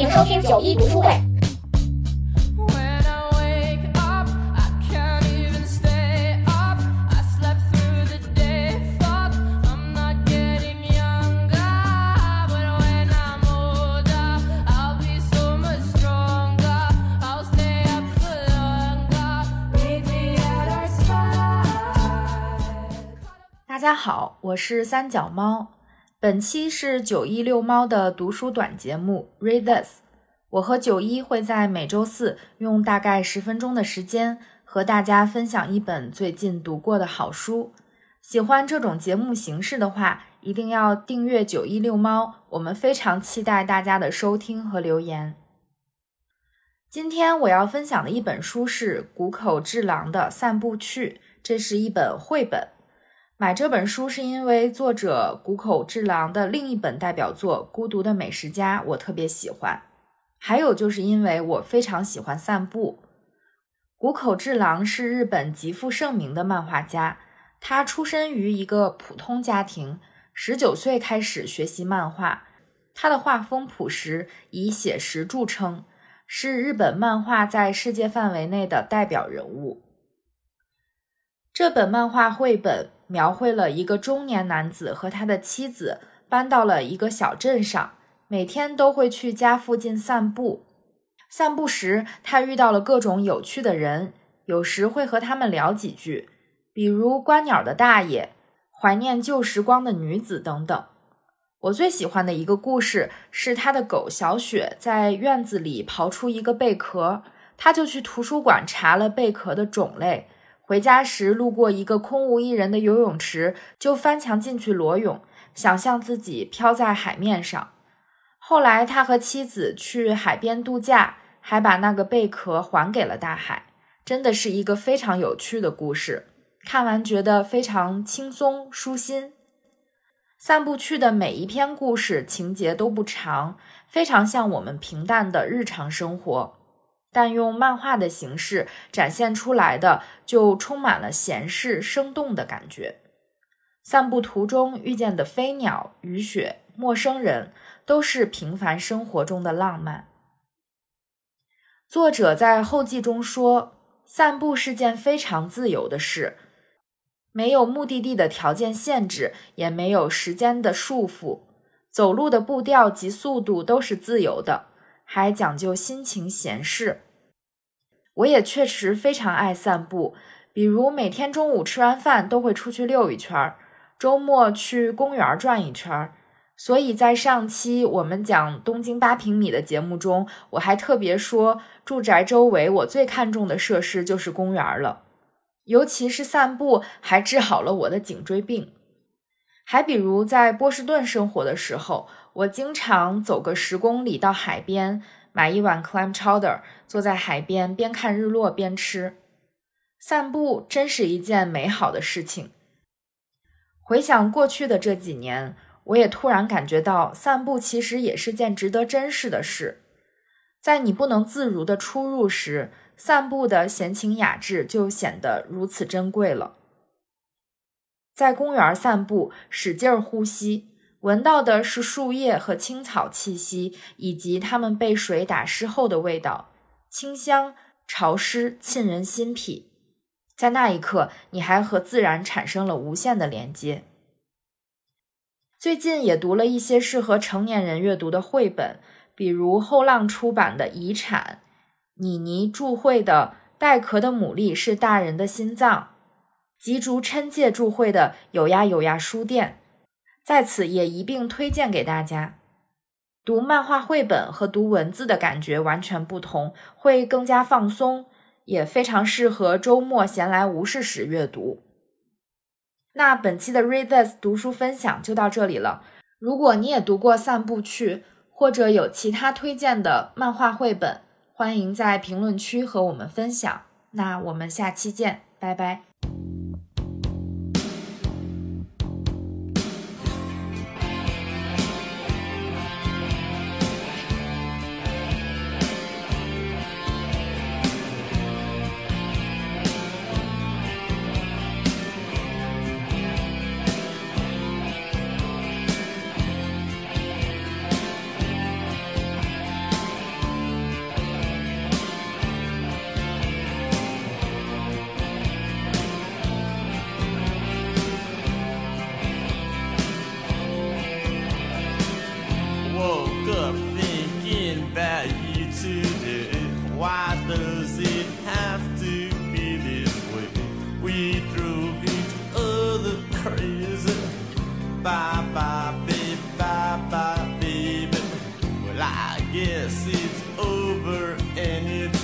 迎收听九一读书会。大家好，我是三脚猫。本期是九一遛猫的读书短节目《Read This》。我和九一会在每周四用大概十分钟的时间和大家分享一本最近读过的好书。喜欢这种节目形式的话，一定要订阅九一遛猫。我们非常期待大家的收听和留言。今天我要分享的一本书是谷口治郎的《散步去》，这是一本绘本。买这本书是因为作者谷口治郎的另一本代表作《孤独的美食家》，我特别喜欢。还有就是因为我非常喜欢散步。谷口治郎是日本极负盛名的漫画家，他出身于一个普通家庭，十九岁开始学习漫画。他的画风朴实，以写实著称，是日本漫画在世界范围内的代表人物。这本漫画绘本。描绘了一个中年男子和他的妻子搬到了一个小镇上，每天都会去家附近散步。散步时，他遇到了各种有趣的人，有时会和他们聊几句，比如观鸟的大爷、怀念旧时光的女子等等。我最喜欢的一个故事是他的狗小雪在院子里刨出一个贝壳，他就去图书馆查了贝壳的种类。回家时路过一个空无一人的游泳池，就翻墙进去裸泳，想象自己漂在海面上。后来他和妻子去海边度假，还把那个贝壳还给了大海。真的是一个非常有趣的故事，看完觉得非常轻松舒心。散步去的每一篇故事情节都不长，非常像我们平淡的日常生活。但用漫画的形式展现出来的，就充满了闲适生动的感觉。散步途中遇见的飞鸟、雨雪、陌生人，都是平凡生活中的浪漫。作者在后记中说：“散步是件非常自由的事，没有目的地的条件限制，也没有时间的束缚，走路的步调及速度都是自由的。”还讲究心情闲适，我也确实非常爱散步。比如每天中午吃完饭都会出去溜一圈儿，周末去公园转一圈儿。所以在上期我们讲东京八平米的节目中，我还特别说，住宅周围我最看重的设施就是公园了。尤其是散步，还治好了我的颈椎病。还比如在波士顿生活的时候。我经常走个十公里到海边，买一碗 clam chowder，坐在海边边看日落边吃。散步真是一件美好的事情。回想过去的这几年，我也突然感觉到，散步其实也是件值得珍视的事。在你不能自如的出入时，散步的闲情雅致就显得如此珍贵了。在公园散步，使劲呼吸。闻到的是树叶和青草气息，以及它们被水打湿后的味道，清香、潮湿、沁人心脾。在那一刻，你还和自然产生了无限的连接。最近也读了一些适合成年人阅读的绘本，比如后浪出版的《遗产》，妮妮著绘的《带壳的牡蛎是大人的心脏》，吉竹琛介著绘的《有呀有呀书店》。在此也一并推荐给大家。读漫画绘本和读文字的感觉完全不同，会更加放松，也非常适合周末闲来无事时阅读。那本期的 Read This 读书分享就到这里了。如果你也读过《散步去》，或者有其他推荐的漫画绘本，欢迎在评论区和我们分享。那我们下期见，拜拜。It have to be this way? We drove each other crazy. Bye bye, baby, bye bye, baby. Well, I guess it's over and it's